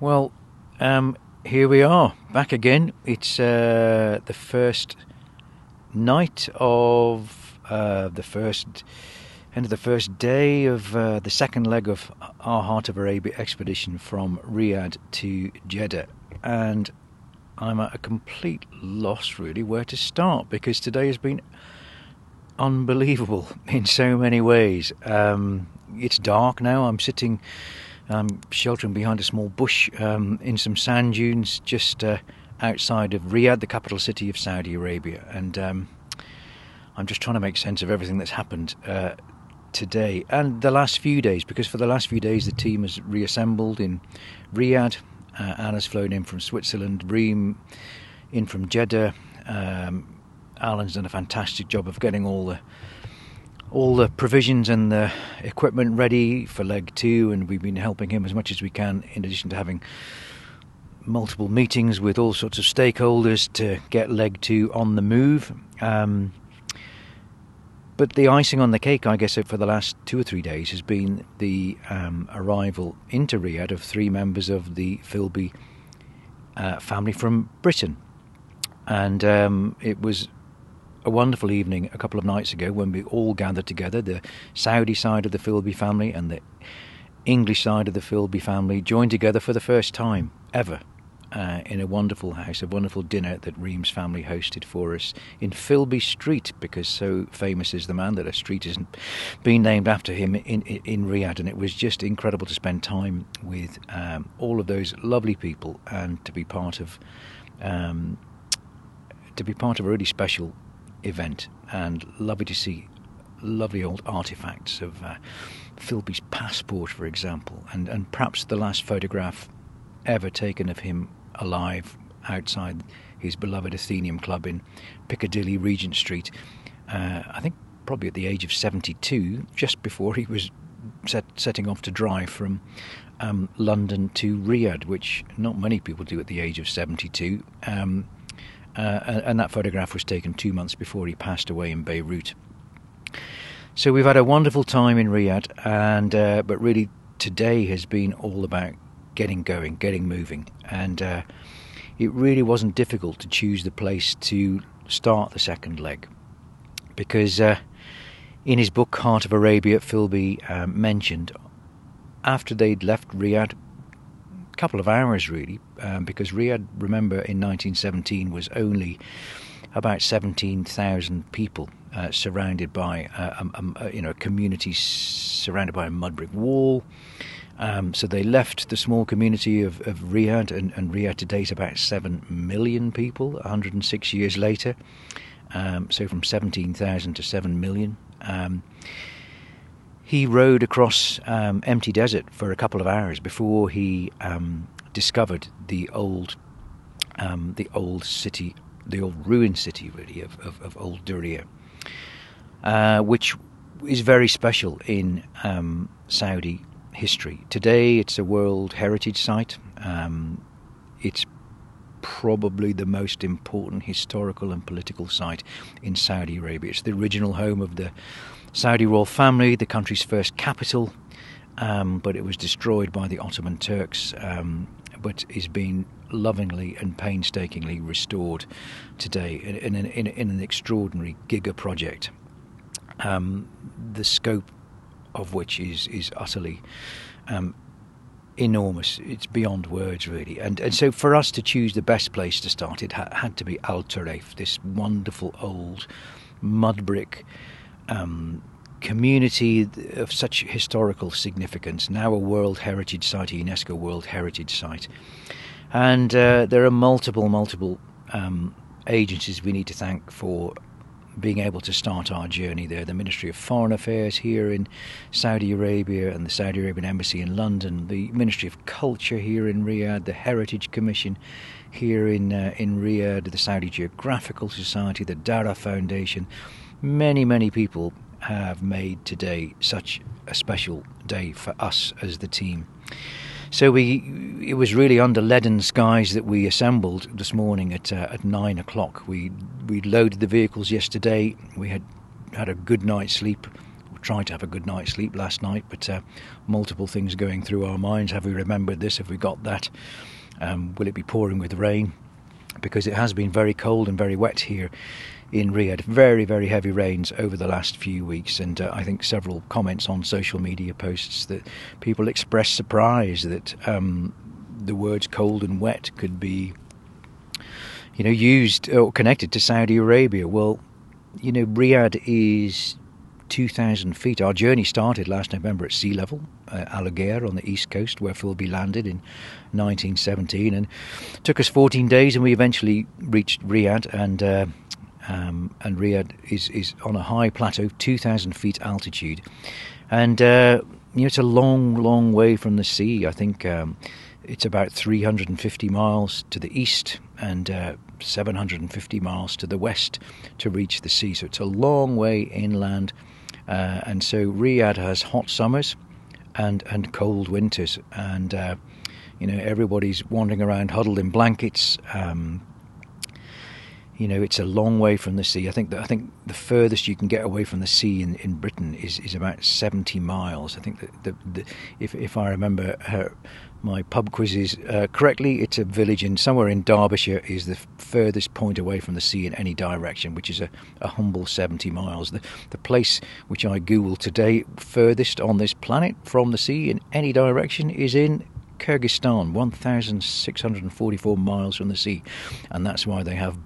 Well, um, here we are, back again. It's uh, the first night of uh, the first end of the first day of uh, the second leg of our Heart of Arabia expedition from Riyadh to Jeddah, and I'm at a complete loss, really, where to start because today has been unbelievable in so many ways. Um, it's dark now. I'm sitting um, sheltering behind a small bush um, in some sand dunes just uh, outside of Riyadh, the capital city of Saudi Arabia. And um, I'm just trying to make sense of everything that's happened uh, today and the last few days, because for the last few days the team has reassembled in Riyadh. Uh, Anna's flown in from Switzerland, Reem in from Jeddah. Um, Alan's done a fantastic job of getting all the all the provisions and the equipment ready for leg two, and we've been helping him as much as we can, in addition to having multiple meetings with all sorts of stakeholders to get leg two on the move. Um, but the icing on the cake, I guess, for the last two or three days has been the um, arrival into Riyadh of three members of the Philby uh, family from Britain. And um, it was a wonderful evening a couple of nights ago when we all gathered together the Saudi side of the Philby family and the English side of the Philby family joined together for the first time ever uh, in a wonderful house, a wonderful dinner that Reem's family hosted for us in Philby Street, because so famous is the man that a street has been named after him in, in, in Riyadh. And it was just incredible to spend time with um, all of those lovely people and to be part of um, to be part of a really special event and lovely to see lovely old artifacts of uh, Philby's passport, for example, and, and perhaps the last photograph ever taken of him alive outside his beloved Athenaeum Club in Piccadilly, Regent Street. Uh, I think probably at the age of 72, just before he was set, setting off to drive from um, London to Riyadh, which not many people do at the age of 72. Um, uh, and that photograph was taken two months before he passed away in Beirut. So we've had a wonderful time in Riyadh, and uh, but really today has been all about getting going, getting moving, and uh, it really wasn't difficult to choose the place to start the second leg, because uh, in his book Heart of Arabia, Philby um, mentioned after they'd left Riyadh couple of hours really, um, because Riyadh, remember, in 1917 was only about 17,000 people uh, surrounded by uh, um, um, uh, you know a community surrounded by a mud brick wall. Um, so they left the small community of, of Riyadh, and, and Riyadh today is about 7 million people 106 years later. Um, so from 17,000 to 7 million. He rode across um, empty desert for a couple of hours before he um, discovered the old, um, the old city, the old ruined city, really of, of, of Old Diriyah, uh, which is very special in um, Saudi history. Today, it's a World Heritage Site. Um, it's probably the most important historical and political site in Saudi Arabia. It's the original home of the Saudi royal family, the country's first capital, um, but it was destroyed by the Ottoman Turks, um, but is being lovingly and painstakingly restored today in, in, in, in an extraordinary giga project. Um, the scope of which is is utterly um, enormous. It's beyond words, really. And and so for us to choose the best place to start, it ha- had to be Al Turayf, this wonderful old mud brick um, community of such historical significance, now a World Heritage Site, a UNESCO World Heritage Site. And uh, there are multiple, multiple um, agencies we need to thank for being able to start our journey there. The Ministry of Foreign Affairs here in Saudi Arabia and the Saudi Arabian Embassy in London, the Ministry of Culture here in Riyadh, the Heritage Commission here in uh, in Riyadh, the Saudi Geographical Society, the Darah Foundation, many, many people have made today such a special day for us as the team. So we, it was really under leaden skies that we assembled this morning at uh, at nine o'clock. We we loaded the vehicles yesterday. We had had a good night's sleep. We tried to have a good night's sleep last night, but uh, multiple things going through our minds. Have we remembered this? Have we got that? Um, will it be pouring with rain? Because it has been very cold and very wet here in Riyadh. Very, very heavy rains over the last few weeks, and uh, I think several comments on social media posts that people expressed surprise that um, the words cold and wet could be, you know, used or connected to Saudi Arabia. Well, you know, Riyadh is 2,000 feet. Our journey started last November at sea level, uh, on the east coast, where Philby landed in 1917, and took us 14 days, and we eventually reached Riyadh. And uh, um, and Riyadh is is on a high plateau, 2,000 feet altitude, and uh, you know it's a long, long way from the sea. I think. Um, it's about 350 miles to the east and uh, 750 miles to the west to reach the sea. So it's a long way inland. Uh, and so Riyadh has hot summers and, and cold winters. And, uh, you know, everybody's wandering around huddled in blankets. Um, you know, it's a long way from the sea. I think that I think the furthest you can get away from the sea in, in Britain is, is about 70 miles. I think that the, the, if if I remember her, my pub quizzes uh, correctly, it's a village in somewhere in Derbyshire is the furthest point away from the sea in any direction, which is a, a humble 70 miles. The, the place which I googled today, furthest on this planet from the sea in any direction, is in Kyrgyzstan, 1,644 miles from the sea, and that's why they have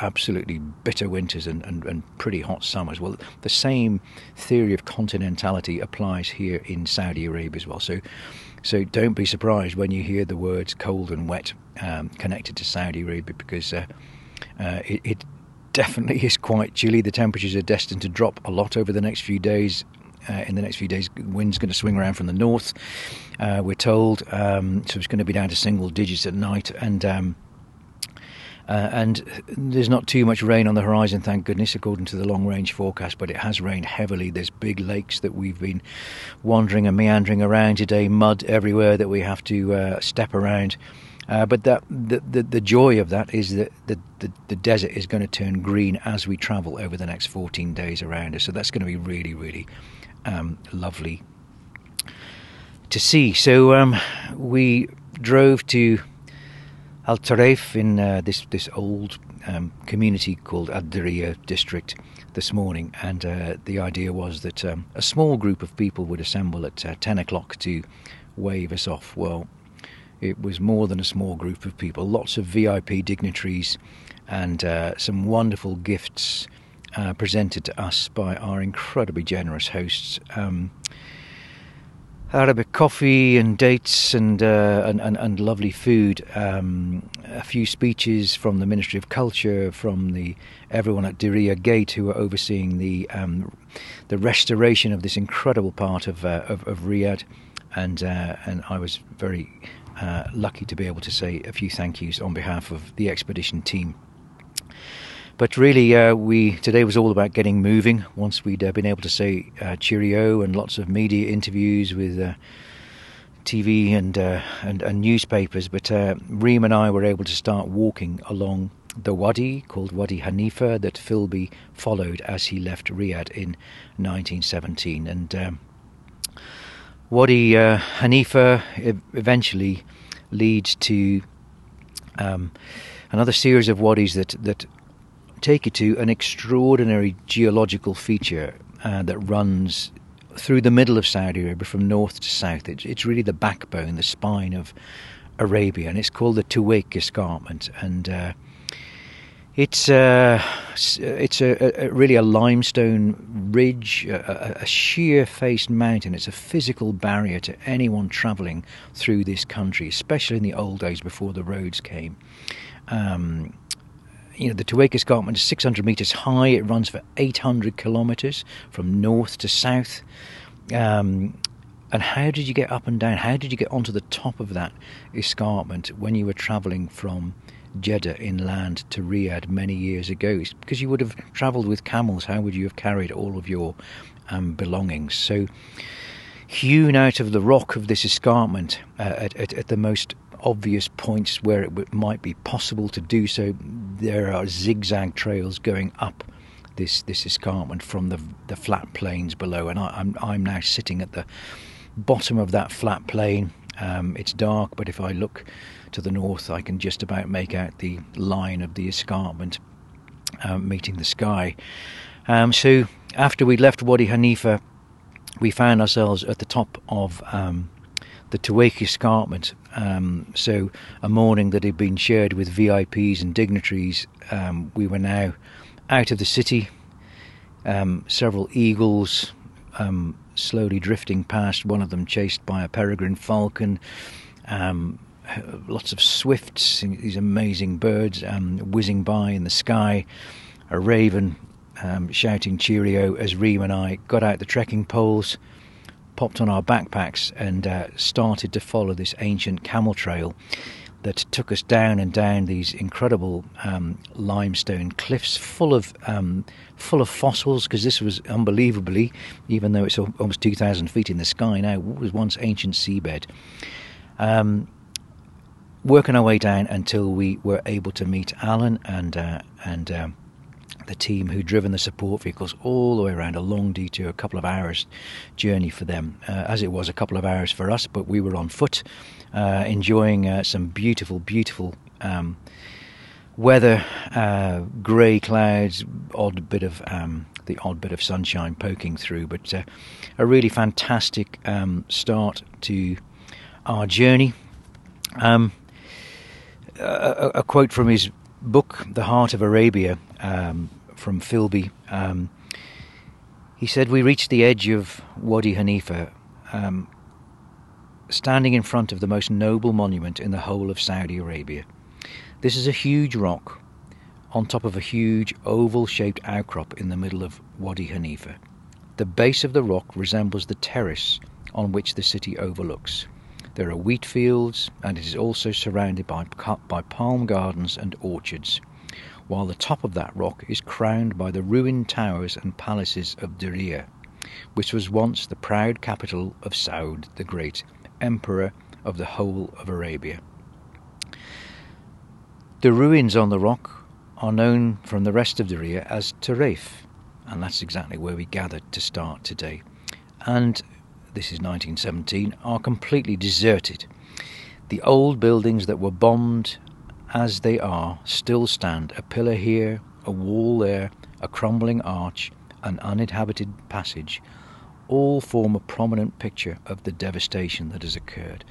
absolutely bitter winters and, and, and, pretty hot summers. Well, the same theory of continentality applies here in Saudi Arabia as well. So so don't be surprised when you hear the words cold and wet um, connected to Saudi Arabia because uh, uh, it, it, definitely is quite chilly. The temperatures are destined to drop a lot over the next few days. Uh, in the next few days, wind's going to swing around from the north. Uh, we're told, um, so it's going to be down to single digits at night, and um, uh, and there's not too much rain on the horizon, thank goodness, according to the long range forecast, but it has rained heavily. There's big lakes that we've been wandering and meandering around today, mud everywhere that we have to uh, step around. Uh, but that the, the, the joy of that is that the, the, the desert is going to turn green as we travel over the next 14 days around us. So that's going to be really, really um, lovely to see. So um, we drove to Al Turayf in uh, this this old um, community called Ad district this morning, and uh, the idea was that um, a small group of people would assemble at uh, ten o'clock to wave us off. Well, it was more than a small group of people. Lots of VIP dignitaries and uh, some wonderful gifts uh, presented to us by our incredibly generous hosts. Um, Arabic coffee and dates and, uh, and, and, and lovely food. Um, a few speeches from the Ministry of Culture, from the everyone at Diriyah Gate who are overseeing the um, the restoration of this incredible part of uh, of, of, Riyadh, and uh, and I was very uh, lucky to be able to say a few thank yous on behalf of the expedition team. But really, uh, we today was all about getting moving. Once we'd uh, been able to say uh, cheerio and lots of media interviews with uh, TV and, uh, and, and newspapers, but uh, Reem and I were able to start walking along the wadi called Wadi Hanifa that Philby followed as he left Riyadh in 1917. And um, Wadi Hanifa eventually leads to um, another series of wadis that that take you to an extraordinary geological feature uh, that runs through the middle of Saudi Arabia from north to south. It's, it's really the backbone, the spine of Arabia, and it's called the Tuwaik Escarpment. And uh, it's uh, it's a, a, really a limestone ridge, a, a sheer-faced mountain. It's a physical barrier to anyone travelling through this country, especially in the old days before the roads came. Um, you know, the Tuwaik Escarpment is 600 metres high. It runs for 800 kilometres from north to south. Um, and how did you get up and down? How did you get onto the top of that escarpment when you were travelling from Jeddah inland to Riyadh many years ago? because you would have travelled with camels. How would you have carried all of your um, belongings? So, hewn out of the rock of this escarpment uh, at, at, at the most obvious points where it might be possible to do so. There are zigzag trails going up this this escarpment from the the flat plains below, and I, I'm I'm now sitting at the bottom of that flat plain. Um, it's dark, but if I look to the north, I can just about make out the line of the escarpment um, meeting the sky. Um, so after we left Wadi Hanifa, we found ourselves at the top of um, the Tuwaiki escarpment. Um, so a morning that had been shared with VIPs and dignitaries, um, we were now out of the city. Um, several eagles slowly drifting past, one of them chased by a peregrine falcon. Um, lots of swifts, these amazing birds um, whizzing by in the sky. A raven um, shouting cheerio as Reem and I got out the trekking poles, popped on our backpacks, and uh, started to follow this ancient camel trail that took us down and down these incredible um, limestone cliffs full of um, full of fossils because this was unbelievably even though it's almost 2000 feet in the sky now was once ancient seabed. Um, working our way down until we were able to meet Alan and uh, and um, the team who'd driven the support vehicles all the way around a long detour, a couple of hours journey for them, uh, as it was a couple of hours for us. But we were on foot, uh, enjoying uh, some beautiful, beautiful. Um, weather, uh, grey clouds, odd bit of um, the odd bit of sunshine poking through, but uh, a really fantastic um, start to our journey. Um, a, a, quote from his book, The Heart of Arabia, um, from Philby. Um, he said, We reached the edge of Wadi Hanifa, um, standing in front of the most noble monument in the whole of Saudi Arabia. This is a huge rock on top of a huge oval shaped outcrop in the middle of Wadi Hanifa. The base of the rock resembles the terrace on which the city overlooks. There are wheat fields, and it is also surrounded by, by palm gardens and orchards, while the top of that rock is crowned by the ruined towers and palaces of Diriyah, which was once the proud capital of Saud the Great, emperor of the whole of Arabia. The ruins on the rock are known from the rest of Diriyah as Taraif, and that's exactly where we gathered to start today. And this is 1917, are completely deserted. The old buildings that were bombed as they are still stand a pillar here, a wall there, a crumbling arch, an uninhabited passage, all form a prominent picture of the devastation that has occurred.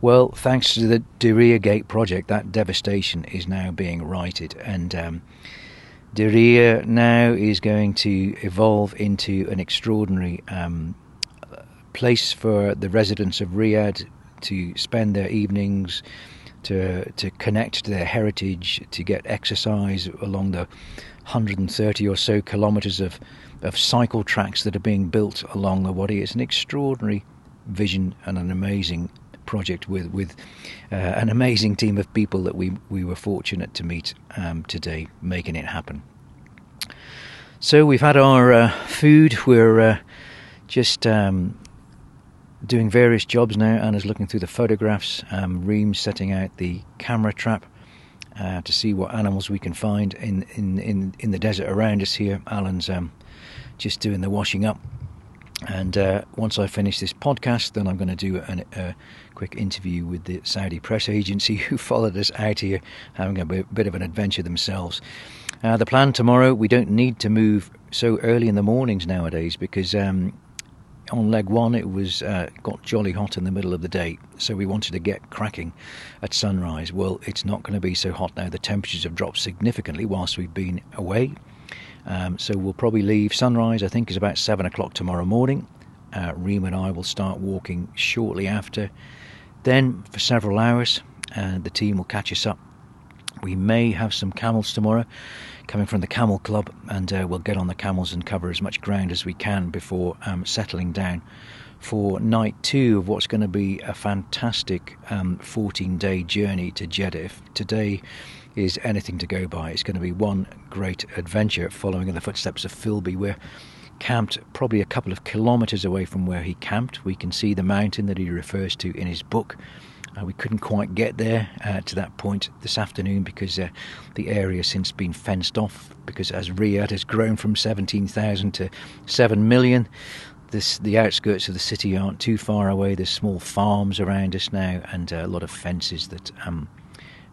Well, thanks to the Diriyah Gate project, that devastation is now being righted, and um, now is going to evolve into an extraordinary um, place for the residents of Riyadh to spend their evenings, to to connect to their heritage, to get exercise along the 130 or so kilometres of of cycle tracks that are being built along the Wadi. It's an extraordinary vision and an amazing project with with uh, an amazing team of people that we we were fortunate to meet um, today, making it happen. So we've had our uh, food. We're uh, just um, doing various jobs now. Anna's looking through the photographs. Um, Reem's setting out the camera trap uh, to see what animals we can find in, in, in, in the desert around us here. Alan's um, just doing the washing up. And uh, once I finish this podcast, then I'm going to do a quick interview with the Saudi press agency who followed us out here, having a bit of an adventure themselves. Uh, the plan tomorrow, we don't need to move so early in the mornings nowadays because um, on leg one, it was uh, got jolly hot in the middle of the day, so we wanted to get cracking at sunrise. Well, it's not going to be so hot now. The temperatures have dropped significantly whilst we've been away, um, so we'll probably leave sunrise. I think is about seven o'clock tomorrow morning. Uh, Reem and I will start walking shortly after. Then, for several hours, uh, the team will catch us up. We may have some camels tomorrow coming from the Camel Club, and uh, we'll get on the camels and cover as much ground as we can before um, settling down for night two of what's going to be a fantastic 14 um, day journey to Jeddah. Today is anything to go by, it's going to be one great adventure following in the footsteps of Philby. We're camped probably a couple of kilometres away from where he camped. We can see the mountain that he refers to in his book Uh, we couldn't quite get there uh, to that point this afternoon because uh, the area has since been fenced off. Because as Riyadh has grown from 17,000 to 7 million, this, the outskirts of the city aren't too far away. There's small farms around us now, and uh, a lot of fences that um,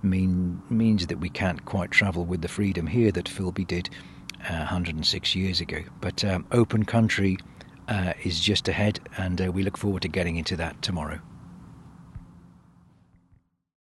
mean means that we can't quite travel with the freedom here that Philby did 106 uh, years ago. But um, open country uh, is just ahead, and we look forward to getting into that tomorrow.